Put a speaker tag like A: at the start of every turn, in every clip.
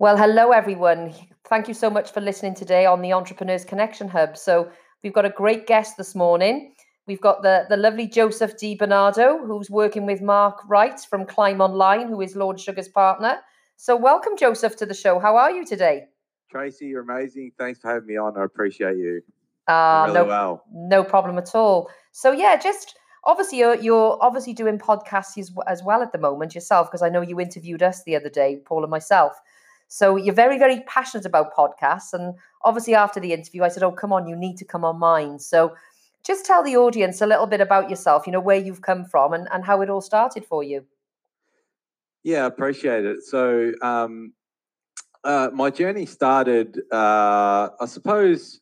A: Well, hello, everyone. Thank you so much for listening today on the Entrepreneurs Connection Hub. So, we've got a great guest this morning. We've got the, the lovely Joseph Di Bernardo, who's working with Mark Wright from Climb Online, who is Lord Sugar's partner. So, welcome, Joseph, to the show. How are you today?
B: Tracy, you're amazing. Thanks for having me on. I appreciate you.
A: Uh,
B: really
A: no,
B: well.
A: no problem at all. So, yeah, just obviously you're, you're obviously doing podcasts as, as well at the moment yourself, because I know you interviewed us the other day, Paul and myself. So you're very, very passionate about podcasts. And obviously, after the interview, I said, Oh, come on, you need to come on mine. So just tell the audience a little bit about yourself, you know, where you've come from and, and how it all started for you.
B: Yeah, appreciate it. So, um, uh, my journey started, uh, I suppose,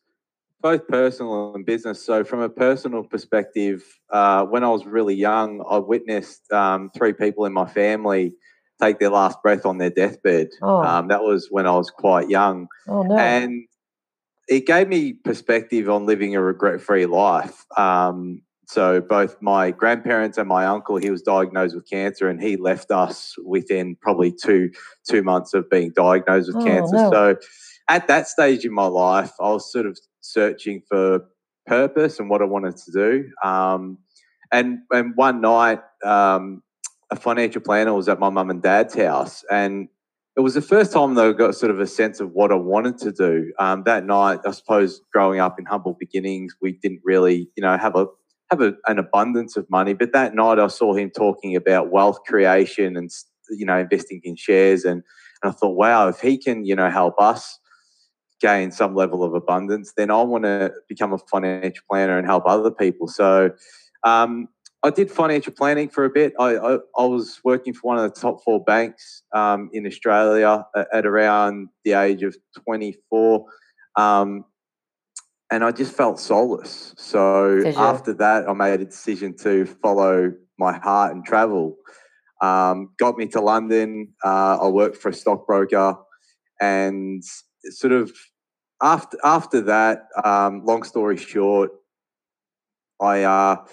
B: both personal and business. So, from a personal perspective, uh, when I was really young, I witnessed um, three people in my family take their last breath on their deathbed.
A: Oh.
B: Um, that was when I was quite young.
A: Oh, no.
B: And it gave me perspective on living a regret free life. Um, so, both my grandparents and my uncle, he was diagnosed with cancer and he left us within probably two, two months of being diagnosed with
A: Oh,
B: cancer.
A: no.
B: So, at that stage in my life, I was sort of searching for purpose and what I wanted to do. Um, and, and one night, um, a financial planner was at my mum and dad's house, and it was the first time that I got sort of a sense of what I wanted to do. Um, that night, I suppose, growing up in humble beginnings, we didn't really, you know, have a have a, an abundance of money. But that night, I saw him talking about wealth creation and you know investing in shares, and and I thought, wow, if he can, you know, help us gain some level of abundance, then I want to become a financial planner and help other people. So. Um, I did financial planning for a bit. I, I, I was working for one of the top four banks um, in Australia at, at around the age of 24. Um, and I just felt soulless. So after that, I made a decision to follow my heart and travel. Um, got me to London. Uh, I worked for a stockbroker, and sort of after after that, um, long story short, I, uh,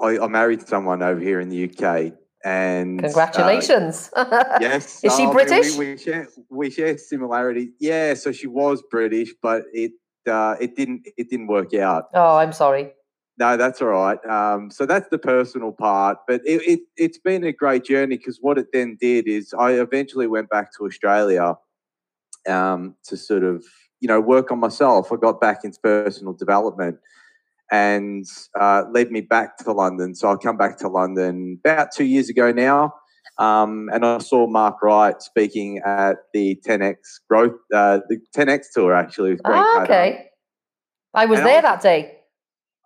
B: I I married someone over here in the UK, and uh,
A: Congratulations.
B: yes,
A: Is she
B: I
A: British?
B: we, we share we share similarities. Yeah, so she was British, but it uh, it didn't it didn't work out.
A: oh, I'm sorry.
B: No, that's all right. Um, so that's the personal part, but it, it it's been a great journey because what it then did is I eventually went back to Australia um, to sort of you know work on myself. I got back into personal development and uh, led me back to London. So I come back to London about two years ago now. Um, and I saw Mark Wright speaking at the 10x growth, uh, the 10x tour actually. With Grant
A: Ah, okay. I was
B: And
A: there
B: was-
A: that day.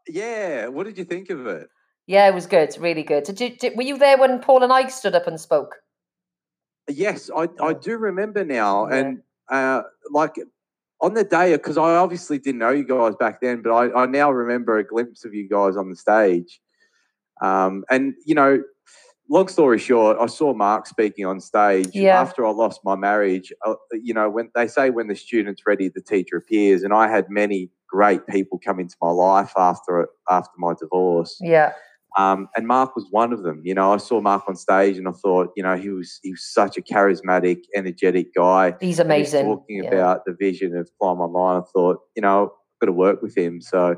B: Yeah. What did you think of it?
A: Yeah, it was good. It's really good. Did you, did, were you there when Paul and I stood up and spoke?
B: Yes, I, I do remember now.
A: Yeah.
B: And uh, like on the day, because I obviously didn't know you guys back then, but I, I now remember a glimpse of you guys on the stage. Um, and, you know, long story short, I saw Mark speaking on stage
A: Yeah.
B: after I lost my marriage. Uh, you know, when they say when the student's ready, the teacher appears. And I had many great people come into my life after after my divorce.
A: Yeah.
B: Um, and Mark was one of them. You know, I saw Mark on stage, and I thought, you know, he was he was such a charismatic, energetic guy.
A: He's amazing.
B: talking
A: Yeah.
B: about the vision of Climb Online. I thought, you know, I've got to work with him. So,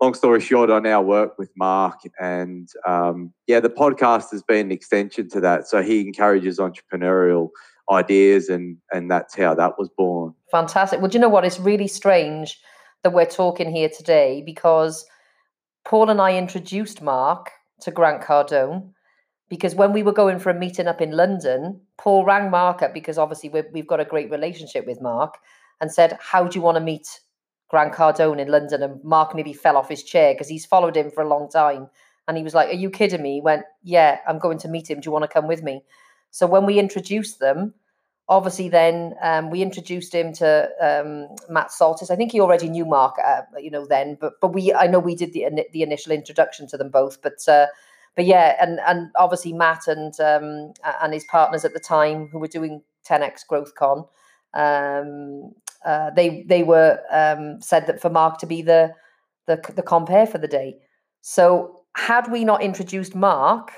B: long story short, I now work with Mark, and um, yeah, the podcast has been an extension to that. So he encourages entrepreneurial ideas, and and that's how that was born.
A: Fantastic. Well, do you know what? It's really strange that we're talking here today because Paul and I introduced Mark to Grant Cardone because when we were going for a meeting up in London, Paul rang Mark up because obviously we've, got a great relationship with Mark and said, How do you want to meet Grant Cardone in London? And Mark nearly fell off his chair because he's followed him for a long time. And he was like, Are you kidding me? He went, Yeah, I'm going to meet him. Do you want to come with me? So when we introduced them, obviously then um, we introduced him to um, Matt Saltis. I think he already knew Mark, uh, you know, then, but but we I know we did the the initial introduction to them both, but uh, but yeah, and and obviously Matt and um, and his partners at the time who were doing 10x Growth Con, um, uh, they they were um, said that for Mark to be the the the compare for the day. So had we not introduced Mark,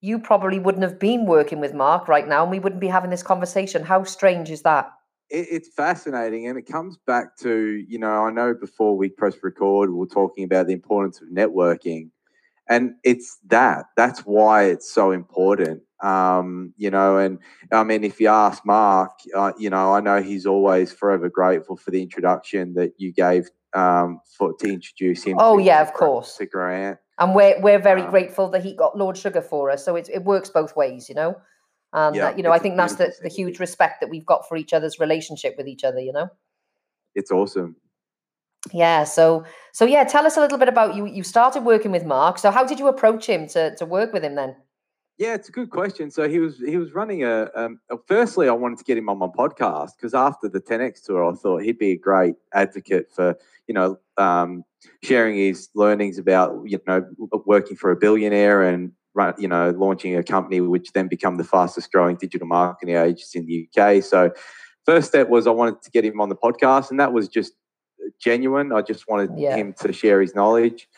A: you probably wouldn't have been working with Mark right now and we wouldn't be having this conversation. How strange is that?
B: It, it's fascinating. And it comes back to, you know, I know before we press record, we were talking about the importance of networking. And it's that. That's why it's so important. Um, you know, and I mean, if you ask Mark, uh, you know, I know he's always forever grateful for the introduction that you gave um, for to introduce him.
A: Oh
B: to,
A: yeah, of course.
B: To Grant,
A: and we're we're very
B: Um,
A: grateful that he got Lord Sugar for us. So it it works both ways, you know. And
B: Yeah,
A: you know, I think that's the, the huge respect that we've got for each other's relationship with each other. You know.
B: it's awesome.
A: Yeah. So so yeah, tell us a little bit about you. You started working with Mark. So how did you approach him to to work with him then?
B: Yeah, it's a good question. So he was he was running a. Um, firstly, I wanted to get him on my podcast because after the 10x tour, I thought he'd be a great advocate for you know um, sharing his learnings about you know working for a billionaire and run, you know launching a company which then become the fastest growing digital marketing agency in the UK. So first step was I wanted to get him on the podcast, and that was just genuine. I just wanted
A: Yeah.
B: him to share his knowledge.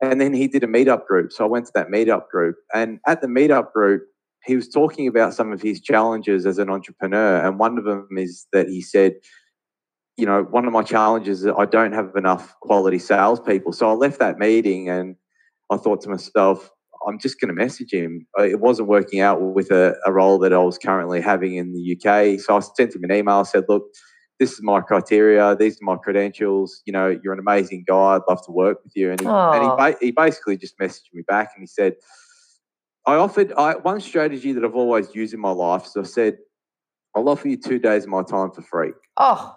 B: And then he did a meetup group. So I went to that meetup group. And at the meetup group, he was talking about some of his challenges as an entrepreneur. And one of them is that he said, you know, one of my challenges is that I don't have enough quality salespeople. So I left that meeting and I thought to myself, I'm just going to message him. Uh, It wasn't working out with a, a role that I was currently having in the UK. So I sent him an email, said, look, this is my criteria. These are my credentials. You know, you're an amazing guy. I'd love to work with you. And he, and he, ba- he basically just messaged me back and he said, I offered I, one strategy that I've always used in my life. So I said, I'll offer you two days of my time for free.
A: Oh,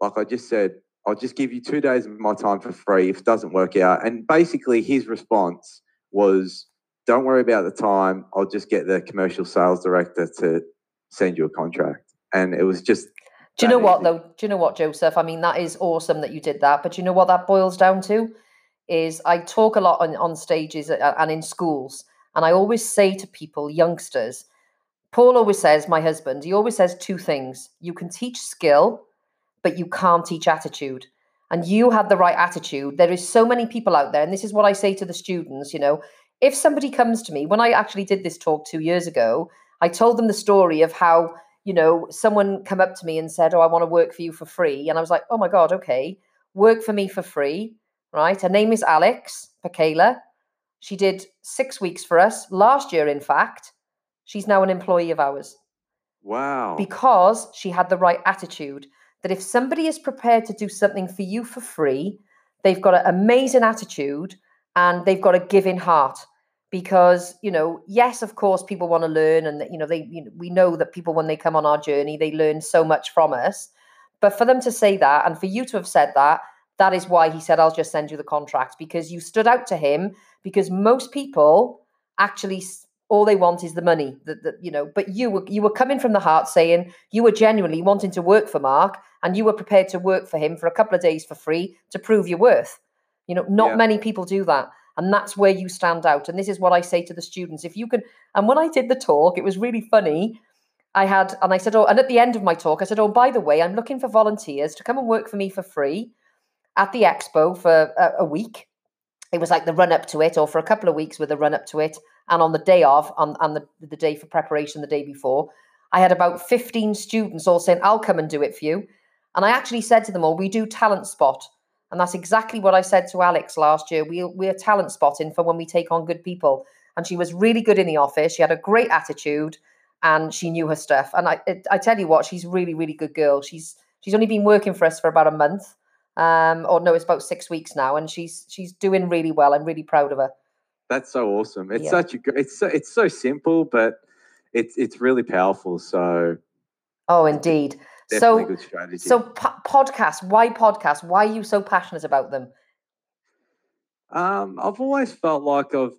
B: Like I just said, I'll just give you two days of my time for free if it doesn't work out. And basically, his response was, Don't worry about the time. I'll just get the commercial sales director to send you a contract. And it was just,
A: do you know what
B: easy.
A: though? Do you know what, Joseph? I mean, that is awesome that you did that. But you know what that boils down to? Is I talk a lot on, on stages uh, uh, and in schools, and I always say to people, youngsters, Paul always says, my husband, he always says two things. You can teach skill, but you can't teach attitude. And you have the right attitude. There is so many people out there, and this is what I say to the students, you know, if somebody comes to me, when I actually did this talk two years ago, I told them the story of how, you know, someone come up to me and said, Oh, I want to work for you for free. And I was like, Oh my God, okay, work for me for free, right? Her name is Alex Pakela. She did six weeks for us last year, in fact. She's now an employee of ours
B: wow.
A: because she had the right attitude that if somebody is prepared to do something for you for free, they've got an amazing attitude and they've got a giving heart. Because you know, yes, of course, people want to learn, and you know, they you know, we know that people when they come on our journey, they learn so much from us. But for them to say that, and for you to have said that, that is why he said, "I'll just send you the contract," because you stood out to him. Because most people actually all they want is the money that, that you know but you were you were coming from the heart saying you were genuinely wanting to work for mark and you were prepared to work for him for a couple of days for free to prove your worth. You know not
B: Yeah.
A: many people do that and that's where you stand out. And this is what i say to the students. If you can and when i did the talk it was really funny. I had and i said oh and at the end of my talk i said oh by the way i'm looking for volunteers to come and work for me for free at the expo for a, a week. It was like the run up to it or for a couple of weeks with the run up to it and on the day of on, on the, the day for preparation the day before i had about 15 students all saying i'll come and do it for you. And i actually said to them all we do talent spot. And that's exactly what i said to alex last year. We, we're talent spotting for when we take on good people. And she was really good in the office. She had a great attitude and she knew her stuff. And i i tell you what she's really really good girl. She's she's only been working for us for about a month um or no it's about six weeks now. And she's she's doing really well. I'm really proud of her
B: That's so awesome. It's
A: Yeah.
B: such a it's so, it's so simple, but it's it's really powerful. So
A: oh indeed so
B: good strategy.
A: so po- podcasts why podcasts why are you so passionate about them
B: Um, I've always felt like I've,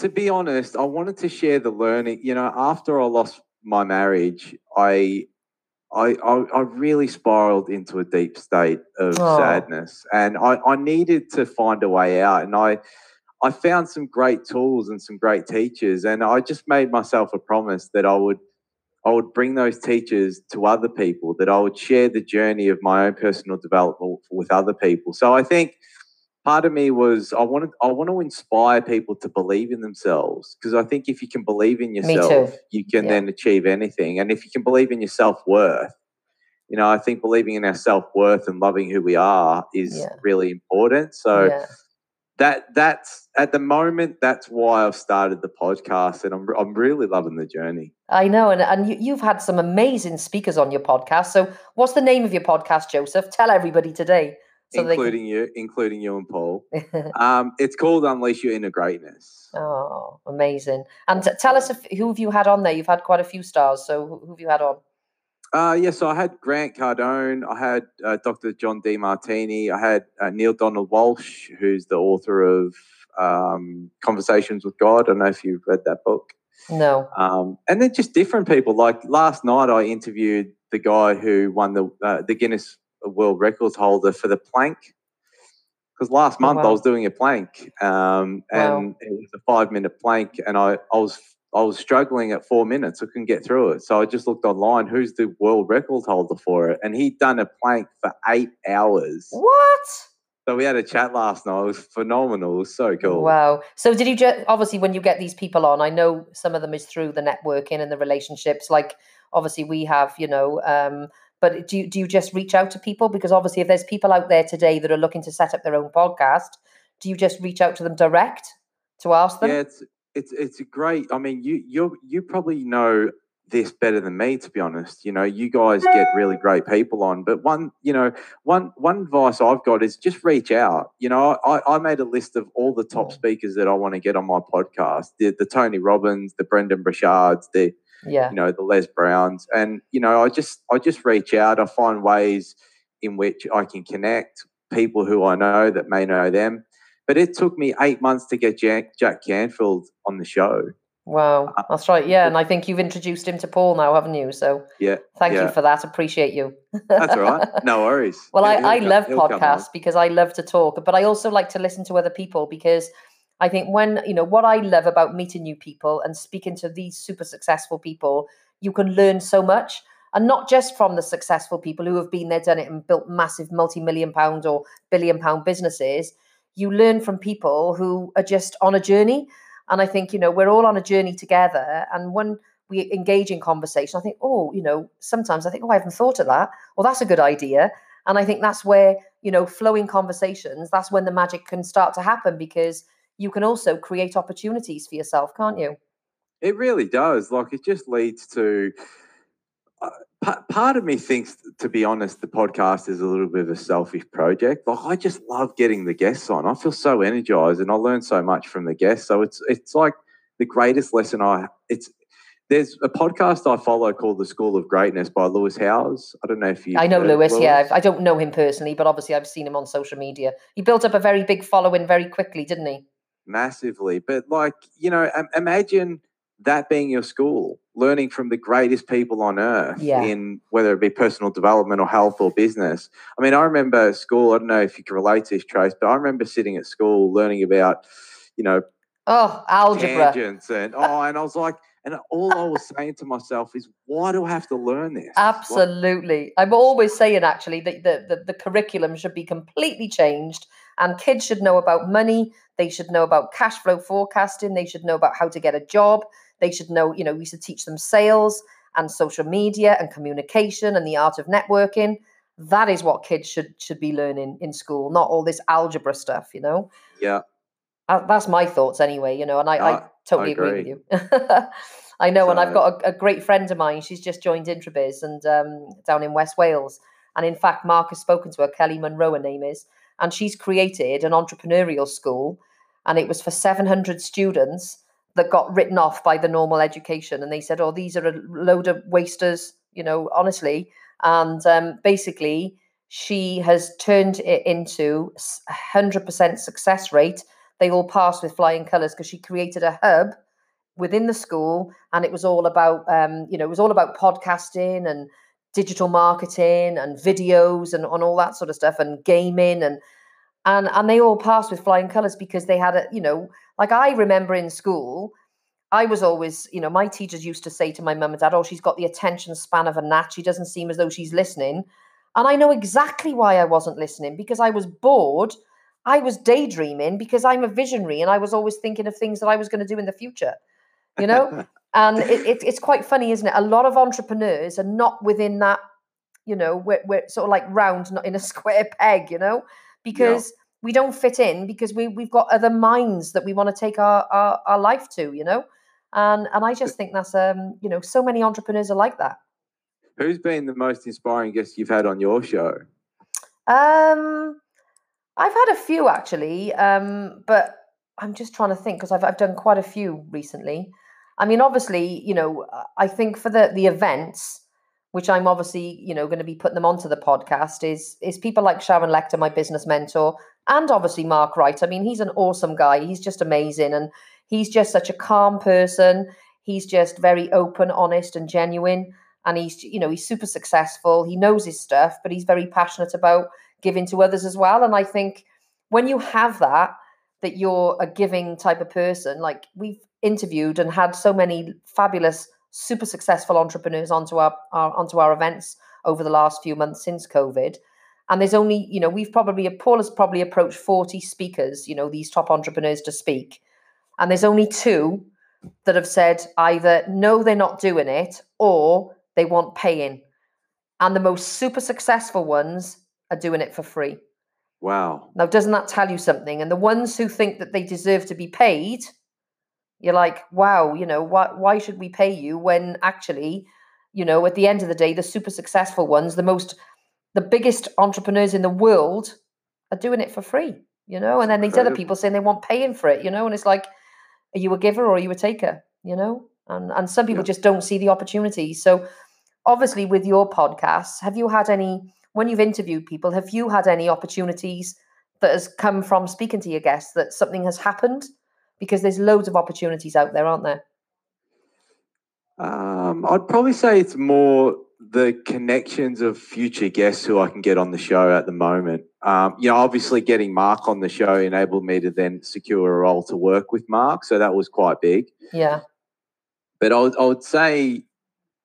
B: to be honest, I wanted to share the learning. You know, after I lost my marriage, I, I, I, I really spiraled into a deep state of
A: Oh.
B: sadness, and I, I needed to find a way out. And I, I found some great tools and some great teachers, and I just made myself a promise that I would. I would bring those teachers to other people, that I would share the journey of my own personal development with other people. So I think part of me was I wanted I want to inspire people to believe in themselves because I think if you can believe in yourself, you can
A: Yeah.
B: then achieve anything. And if you can believe in your self worth, you know, I think believing in our self worth and loving who we are is
A: Yeah.
B: really important. So
A: yeah.
B: That that's at the moment that's why I've started the podcast, and I'm I'm really loving the journey.
A: I know, and, and you, you've had some amazing speakers on your podcast. So, what's the name of your podcast, Joseph? Tell everybody today. So
B: including you, including you and Paul. Um, it's called Unleash Your Inner Greatness.
A: oh, amazing! And t- tell us if, who have you had on there? You've had quite a few stars. So, who have you had on?
B: Uh, yeah, so I had Grant Cardone, I had uh, Dr. John Demartini, I had uh, Neale Donald Walsch, who's the author of um, Conversations with God. I don't know if you've read that book.
A: No.
B: Um, and then just different people. Like last night, I interviewed the guy who won the uh, the Guinness World Records holder for the plank. Because last
A: Oh,
B: month I was doing a plank, um,
A: Wow.
B: and it was a five minute plank, and I, I was I was struggling at four minutes. I couldn't get through it, so I just looked online. Who's the world record holder for it? And he'd done a plank for eight hours.
A: What?
B: So we had a chat last night. It was phenomenal. It was so cool.
A: Wow. So, did you just obviously when you get these people on? I know some of them is through the networking and the relationships. Like, obviously, we have, you know. Um, but do you, do you just reach out to people? Because obviously, if there's people out there today that are looking to set up their own podcast, do you just reach out to them direct to ask them?
B: Yeah, it's it's it's a great. I mean, you you you probably know this better than me, to be honest. You know, you guys get really great people on, but one, you know, one one advice I've got is just reach out. You know, I, I made a list of all the top
A: mm.
B: speakers that I want to get on my podcast: the the Tony Robbins, the Brendon Burchards, the
A: Yeah.
B: you know the Les Browns, and you know, I just I just reach out. I find ways in which I can connect people who I know that may know them. But it took me eight months to get Jack, Jack Canfield on the show.
A: Wow.
B: Uh,
A: That's right. Yeah. And I think you've introduced him to Paul now, haven't you? So,
B: Yeah,
A: thank
B: yeah.
A: you for that. Appreciate you.
B: that's all right. No worries.
A: Well, I, I
B: come-
A: love
B: he'll come on.
A: podcasts because I love to talk, but I also like to listen to other people because I think when, you know, what I love about meeting new people and speaking to these super successful people, you can learn so much. And not just from the successful people who have been there, done it, and built massive multi million pound or billion pound businesses. You learn from people who are just on a journey. And I think, you know, we're all on a journey together. And when we engage in conversation, I think, oh, you know, sometimes I think, oh, I haven't thought of that. Well, that's a good idea. And I think that's where, you know, flowing conversations, that's when the magic can start to happen because you can also create opportunities for yourself, can't you?
B: It really does. Like it just leads to. Part of me thinks, to be honest, the podcast is a little bit of a selfish project. Like I just love getting the guests on. I feel so energized, and I learn so much from the guests. So it's it's like the greatest lesson I. It's there's a podcast I follow called The School of Greatness by Lewis Howes. I don't know if you.
A: I know Lewis, yeah. I've- don't know him personally, but obviously I've seen him on social media. He built up a very big following very quickly, didn't he?
B: massively. But like you know, imagine that being your school, learning from the greatest people on earth
A: Yeah.
B: in whether it be personal development or health or business. I mean, I remember school. I don't know if you can relate to this, Trace, but I remember sitting at school learning about you know
A: Oh, algebra.
B: tangents and oh, and I was like. And all I was saying to myself is, why do I have to learn this?
A: Absolutely. I'm always saying actually that the, the, the curriculum should be completely changed and kids should know about money. They should know about cash flow forecasting. They should know about how to get a job. They should know, you know, we should teach them sales and social media and communication and the art of networking. That is what kids should should be learning in school, not all this algebra stuff, you know.
B: yeah,
A: Uh, that's my thoughts anyway, you know, and I, I,
B: I-
A: totally
B: I
A: agree. with you. I know, and I've got a, a great friend of mine. She's just joined Intrabiz and um, down in West Wales. And in fact, Mark has spoken to her. Kelly Monroe, her name is, and she's created an entrepreneurial school, and it was for 700 students that got written off by the normal education, and they said, "Oh, these are a load of wasters," you know, honestly. And um, basically, she has turned it into s- a 100% success rate. They all passed with flying colours because she created a hub within the school, and it was all about, um, you know, it was all about podcasting and digital marketing and videos and, and all that sort of stuff and gaming and and and they all passed with flying colors because they had a you know like i remember in school i was always you know my teachers used to say to my mum and dad oh she's got the attention span of a gnat she doesn't seem as though she's listening and i know exactly why i wasn't listening because i was bored I was daydreaming because I'm a visionary and I was always thinking of things that I was going to do in the future, you know? and it, it, it's quite funny, isn't it? A lot of entrepreneurs are not within that, you know, we're, we're sort of like round, not in a square peg, you know, because yeah. we don't fit in because we, we've got other minds that we want to take our, our, our life to, you know? And, and I just think that's, um, you know, so many entrepreneurs are like that.
B: Who's been the most inspiring guest you've had on your show?
A: Um, I've had a few actually, um, but I'm just trying to think because I've I've done quite a few recently. I mean, obviously, you know, I think for the the events, which I'm obviously, you know, going to be putting them onto the podcast, is is people like Sharon Lechter, my business mentor, and obviously Mark Wright. I mean, he's an awesome guy. He's just amazing, and he's just such a calm person. He's just very open, honest, and genuine. And he's, you know, he's super successful. He knows his stuff, but he's very passionate about giving to others as well. And I think when you have that, that you're a giving type of person, like we've interviewed and had so many fabulous, super successful entrepreneurs onto our, our onto our events over the last few months since COVID. And there's only, you know, we've probably Paul has probably approached 40 speakers, you know, these top entrepreneurs to speak. And there's only two that have said either no, they're not doing it, or they want paying. And the most super successful ones are doing it for free.
B: Wow.
A: Now, doesn't that tell you something? And the ones who think that they deserve to be paid, you're like, wow, you know, why, why should we pay you when actually, you know, at the end of the day, the super successful ones, the most, the biggest entrepreneurs in the world are doing it for free, you know? And then these other people saying they want paying for it, you know? And it's like, are you a giver or are you a taker, you know? And, and some people yeah. just don't see the opportunity. So, obviously, with your podcasts, have you had any when you've interviewed people, have you had any opportunities that has come from speaking to your guests that something has happened? Because there's loads of opportunities out there, aren't there?
B: Um, I'd probably say it's more the connections of future guests who I can get on the show at the moment. Um, you know, obviously getting Mark on the show enabled me to then secure a role to work with Mark, so that was quite big.
A: Yeah.
B: But I would, I would say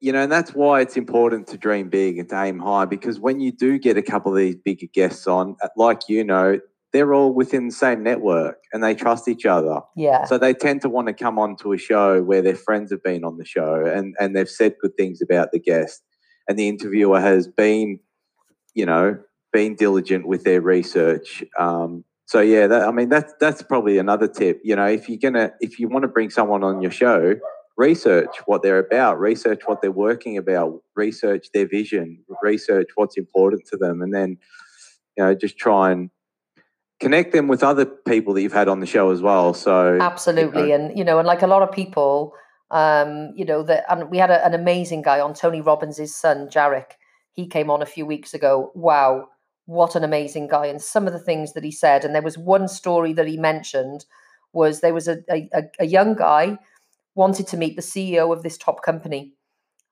B: you know, and that's why it's important to dream big and to aim high because when you do get a couple of these bigger guests on, like you know, they're all within the same network and they trust each other.
A: Yeah.
B: So they tend to want to come on to a show where their friends have been on the show and, and they've said good things about the guest. And the interviewer has been, you know, been diligent with their research. Um, so yeah, that, I mean that's that's probably another tip. You know, if you're gonna if you want to bring someone on your show, research what they're about, research what they're working about, research their vision, research what's important to them, and then you know just try and connect them with other people that you've had on the show as well. So
A: absolutely, you know. and you know, and like a lot of people, um, you know, that and we had a, an amazing guy on Tony Robbins' son, Jairek. He came on a few weeks ago. Wow, what an amazing guy! And some of the things that he said, and there was one story that he mentioned was there was a, a, a young guy wanted to meet the CEO of this top company.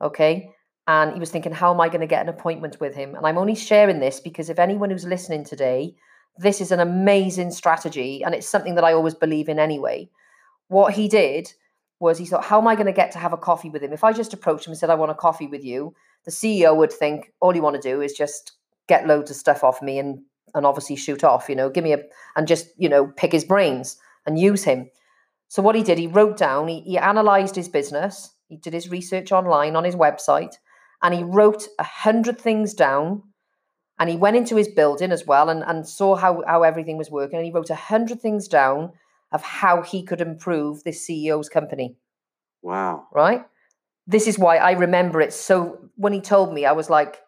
A: Okay. And he was thinking, how am I going to get an appointment with him? And I'm only sharing this because if anyone who's listening today, this is an amazing strategy. And it's something that I always believe in anyway. What he did was he thought, how am I going to get to have a coffee with him? If I just approached him and said, I want a coffee with you, the CEO would think, all you want to do is just get loads of stuff off me and and obviously shoot off, you know, give me a and just, you know, pick his brains and use him. So what he did, he wrote down, he, he analyzed his business, he did his research online on his website, and he wrote a hundred things down. And he went into his building as well and, and saw how, how everything was working. And he wrote a hundred things down of how he could improve this CEO's company.
B: Wow.
A: Right? This is why I remember it. So when he told me, I was like,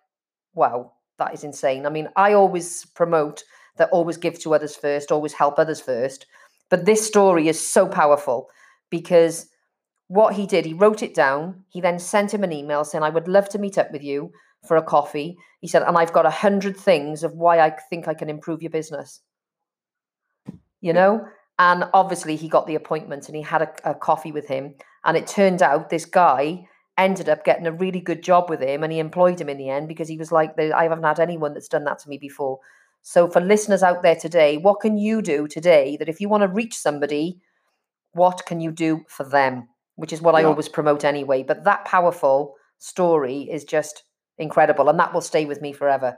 A: wow, that is insane. I mean, I always promote that always give to others first, always help others first. But this story is so powerful because what he did, he wrote it down. He then sent him an email saying, I would love to meet up with you for a coffee. He said, and I've got a hundred things of why I think I can improve your business. You know? And obviously, he got the appointment and he had a, a coffee with him. And it turned out this guy ended up getting a really good job with him and he employed him in the end because he was like, I haven't had anyone that's done that to me before. So, for listeners out there today, what can you do today that if you want to reach somebody, what can you do for them? Which is what yeah. I always promote anyway. But that powerful story is just incredible, and that will stay with me forever.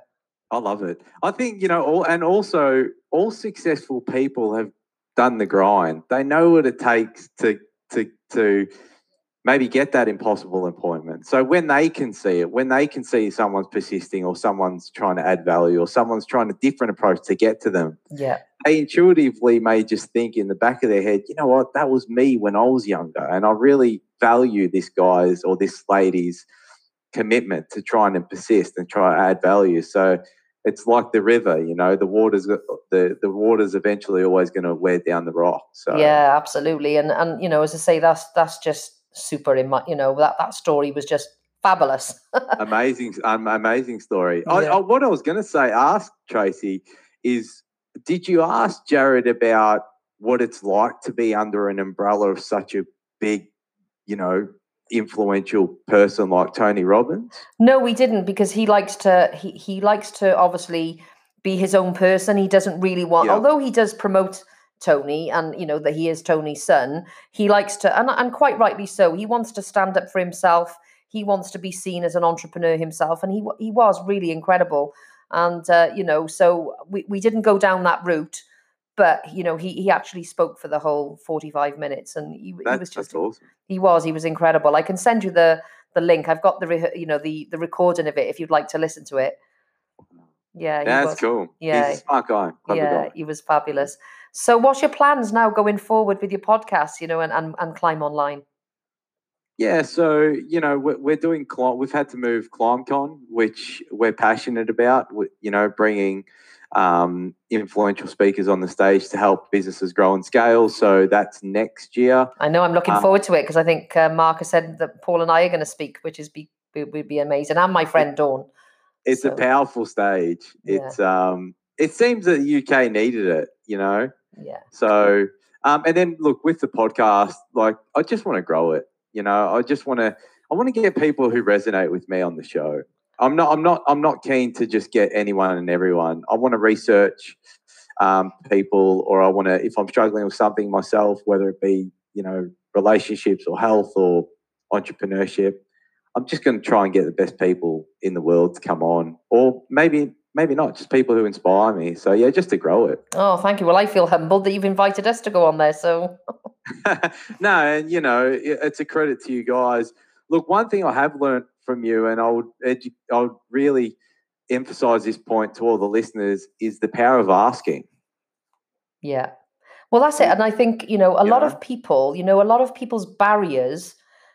B: I love it. I think you know, all and also all successful people have done the grind. They know what it takes to to to maybe get that impossible appointment. So when they can see it, when they can see someone's persisting or someone's trying to add value or someone's trying a different approach to get to them,
A: Yeah.
B: they intuitively may just think in the back of their head, you know what, that was me when I was younger. And I really value this guy's or this lady's commitment to trying and persist and try to add value. So it's like the river, you know, the water's the the water's eventually always going to wear down the rock. So
A: Yeah, absolutely. And and you know, as I say, that's that's just super in my you know, that that story was just fabulous.
B: amazing, um, amazing story. I, I, what I was going to say, ask Tracy, is did you ask Jared about what it's like to be under an umbrella of such a big, you know, influential person like Tony Robbins?
A: No, we didn't because he likes to he he likes to obviously be his own person. He doesn't really want
B: Yeah.
A: although he does promote Tony and you know that he is Tony's son, he likes to and and quite rightly so. He wants to stand up for himself. He wants to be seen as an entrepreneur himself and he he was really incredible. And uh, you know, so we, we didn't go down that route, but you know, he he actually spoke for the whole 45 minutes and he, he was just
B: awesome.
A: he was. He was incredible. I can send you the the link. I've got the you know the the recording of it if you'd like to listen to it. Yeah,
B: That's
A: was.
B: cool.
A: Yeah.
B: He's a smart guy. Clever
A: Yeah,
B: guy.
A: he was fabulous. So, what's your plans now going forward with your podcast? You know, and and, and climb online.
B: Yeah, so you know we're, we're doing. Cli- We've had to move ClimbCon, which we're passionate about. You know, bringing um, influential speakers on the stage to help businesses grow and scale. So that's next year.
A: I know I'm looking
B: Um,
A: forward to it because I think uh, Mark has said that Paul and I are going to speak, which is be would would be amazing, and my friend Dawn.
B: It's
A: So-
B: a powerful stage.
A: Yeah.
B: It's um, it seems that the UK needed it. You know,
A: Yeah,
B: So, um, and then look with the podcast, like I just want to grow it. You know, I just want to, I want to get people who resonate with me on the show. I'm not, I'm not, I'm not keen to just get anyone and everyone. I want to research um, people, or I want to, if I'm struggling with something myself, whether it be, you know, relationships or health or entrepreneurship, I'm just going to try and get the best people in the world to come on, or maybe, maybe not, just people who inspire me. So yeah, just to grow it.
A: Oh, thank you. Well, I feel humbled that you've invited us to go on there. So,
B: no, and you know, it's a credit to you guys. Look, one thing I have learned from you, and I would, edu- I would really emphasize this point to all the listeners, is the power of asking.
A: yeah. Well, that's it. And I think, you know, a lot of people, you know, a lot of people's barriers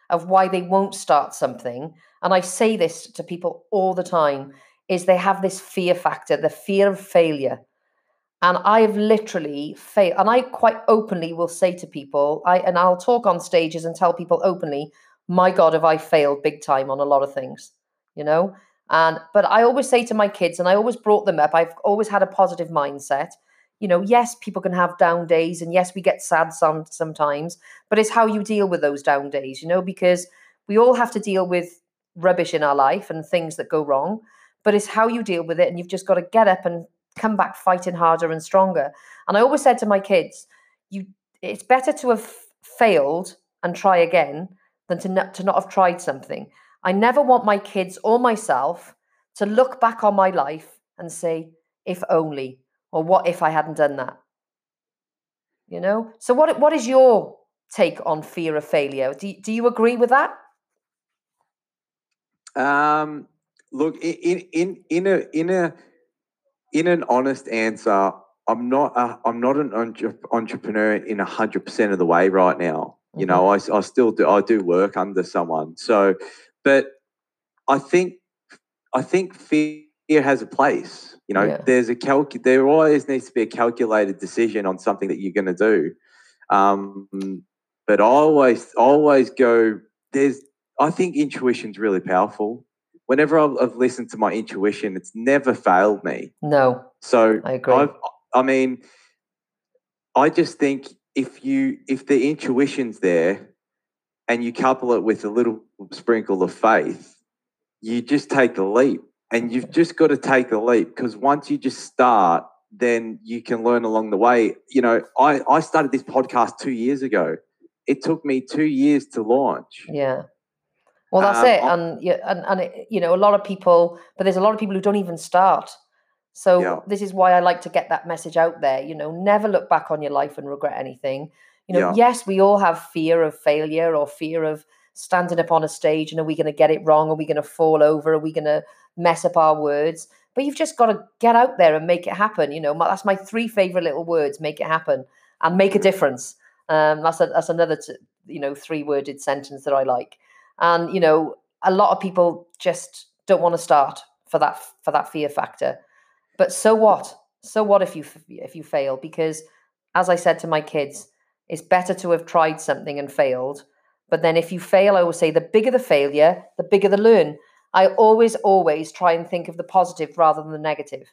A: of why they won't start something, and I say this to people all the time, is they have this fear factor, the fear of failure. And I've literally failed, and I quite openly will say to people, I and I'll talk on stages and tell people openly, my God, have I failed big time on a lot of things, you know? And but I always say to my kids, and I always brought them up, I've always had a positive mindset. You know, yes, people can have down days, and yes, we get sad some sometimes, but it's how you deal with those down days, you know, because we all have to deal with rubbish in our life and things that go wrong, but it's how you deal with it, and you've just got to get up and come back fighting harder and stronger. And I always said to my kids, you it's better to have failed and try again than to not, to not have tried something. I never want my kids or myself to look back on my life and say, if only, or what if I hadn't done that? You know? So what what is your take on fear of failure? Do, you- do you agree with that?
B: Um, look, in in in a in a in an honest answer, I'm not a, I'm not an entre- entrepreneur in hundred percent of the way right now. You know, I still do I do work under someone. So, but I think I think fear has a place. You know,
A: Yeah.
B: there's a calc. There always needs to be a calculated decision on something that you're going to do. Um, but I always I always go. There's I think intuition's really powerful. Whenever I've, I've listened to my intuition, it's never failed me.
A: No,
B: So
A: I agree.
B: I've, I mean, I just think if you if the intuition's there, and you couple it with a little sprinkle of faith, you just take the leap, and you've just got to take the leap because once you just start, then you can learn along the way. You know, I I started this podcast two years ago. It took me two years to launch.
A: Yeah. Well, that's
B: Um,
A: it. And yeah, and and it, you know, a lot of people, but there's a lot of people who don't even start. So
B: Yeah.
A: this is why I like to get that message out there. You know, never look back on your life and regret anything. You know,
B: Yeah.
A: yes, we all have fear of failure or fear of standing up on a stage and are we going to get it wrong? Are we going to fall over? Are we going to mess up our words? But you've just got to get out there and make it happen. You know, my, that's my three favorite little words: make it happen and make a difference. Um, that's a, that's another t- you know three worded sentence that I like. And you know, a lot of people just don't want to start for that for that fear factor. But so what? So what if you if you fail? Because as I said to my kids, it's better to have tried something and failed. But then if you fail, I always say the bigger the failure, the bigger the learn. I always, always try and think of the positive rather than the negative.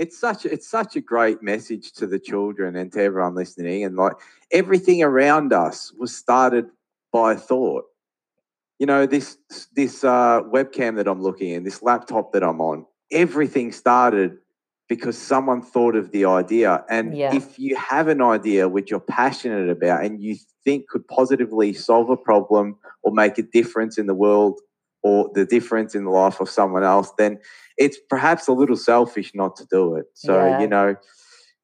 B: it's such it's such a great message to the children and to everyone listening and like everything around us was started by thought you know this this uh, webcam that i'm looking in this laptop that i'm on everything started because someone thought of the idea and
A: Yeah.
B: if you have an idea which you're passionate about and you think could positively solve a problem or make a difference in the world or the difference in the life of someone else then it's perhaps a little selfish not to do it. So,
A: Yeah.
B: you know,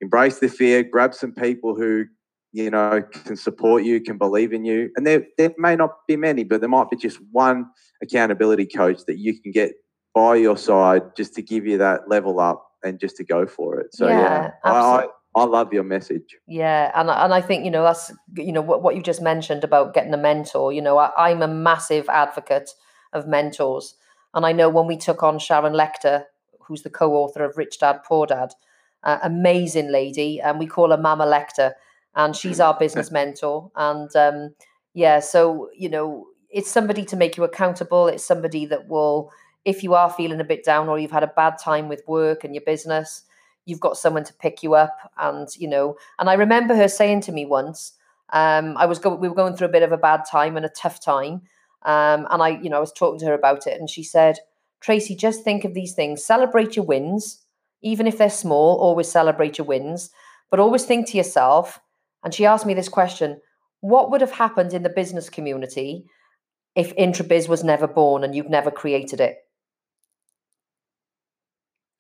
B: embrace the fear, grab some people who, you know, can support you, can believe in you. And there, there may not be many, but there might be just one accountability coach that you can get by your side just to give you that level up and just to go for it. So,
A: Yeah,
B: yeah, I, I, love your message.
A: Yeah, and I- and I think you know that's you know what what you just mentioned about getting a mentor. You know, I, I'm a massive advocate of mentors, and I know when we took on Sharon Lechter, who's the co-author of Rich Dad Poor Dad, uh, amazing lady, and we call her Mama Lechter, and she's our business mentor. And um, yeah, so you know, it's somebody to make you accountable. It's somebody that will, if you are feeling a bit down or you've had a bad time with work and your business, you've got someone to pick you up and you know and i remember her saying to me once um i was we were going through a bit of a bad time and a tough time um and i you know i was talking to her about it and she said tracy just think of these things. Celebrate your wins even if they're small always celebrate your wins but always think to yourself and she asked me this question what would have happened in the business community if intrabiz was never born and you'd never created it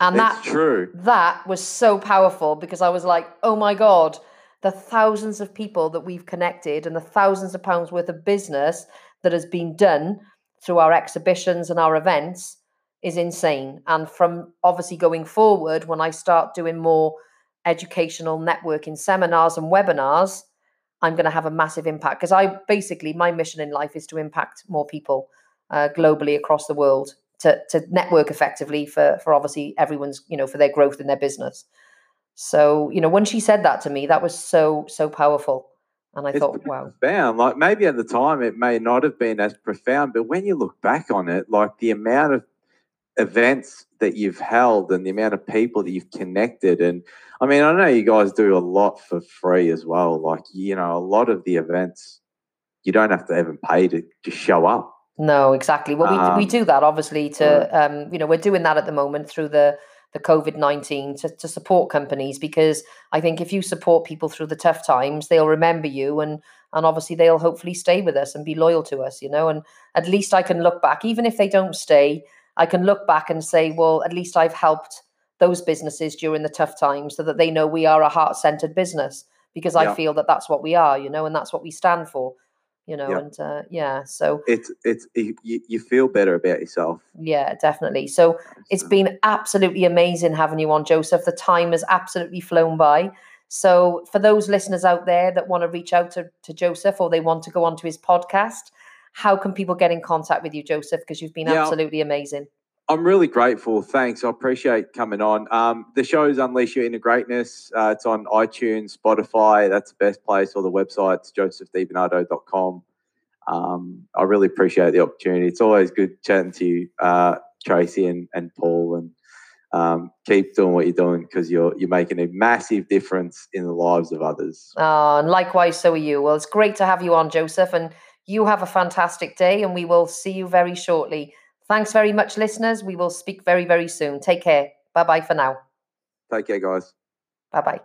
A: and that
B: It's true.
A: that was so powerful because I was like, oh my God, the thousands of people that we've connected and the thousands of pounds worth of business that has been done through our exhibitions and our events is insane. And from obviously going forward, when I start doing more educational networking seminars and webinars, I'm going to have a massive impact because I basically, my mission in life is to impact more people uh, globally across the world to to network effectively for for obviously everyone's you know for their growth in their business. So you know when she said that to me, that was so so powerful, and I
B: It's
A: thought, wow,
B: profound. Like maybe at the time it may not have been as profound, but when you look back on it, like the amount of events that you've held and the amount of people that you've connected, and I mean, I know you guys do a lot for free as well. Like you know, a lot of the events you don't have to even pay to just show up.
A: No, exactly. Well, we we
B: Um,
A: do that obviously to um you know we're doing that at the moment through the the COVID nineteen to to support companies because I think if you support people through the tough times, they'll remember you and and obviously they'll hopefully stay with us and be loyal to us, you know. And at least I can look back, even if they don't stay, I can look back and say, well, at least I've helped those businesses during the tough times so that they know we are a heart centered business because I feel that that's what we are, you know, and that's what we stand for, you know.
B: Yeah.
A: And uh, yeah, so
B: It's it's you, you feel better about yourself.
A: yeah, definitely. So it's been absolutely amazing having you on, Joseph. The time has absolutely flown by. So, for those listeners out there that want to reach out to, to Joseph or they want to go onto his podcast, how can people get in contact with you, Joseph? Because you've been
B: Yeah.
A: absolutely amazing.
B: I'm really grateful. Thanks. I appreciate coming on. Um, the show's Unleash Your Inner Greatness. Uh, it's on iTunes, Spotify. That's the best place. Or the website's josephdibernardo.com. Um, I really appreciate the opportunity. It's always good chatting to you, uh, Tracy and, and Paul. And um, keep doing what you're doing because you're you're making a massive difference in the lives of others.
A: Uh, and likewise, so are you. Well, it's great to have you on, Joseph. And you have a fantastic day, and we will see you very shortly. Thanks very much, listeners. We will speak very, very soon. Take care. Bye bye for now.
B: Take care, guys.
A: Bye bye.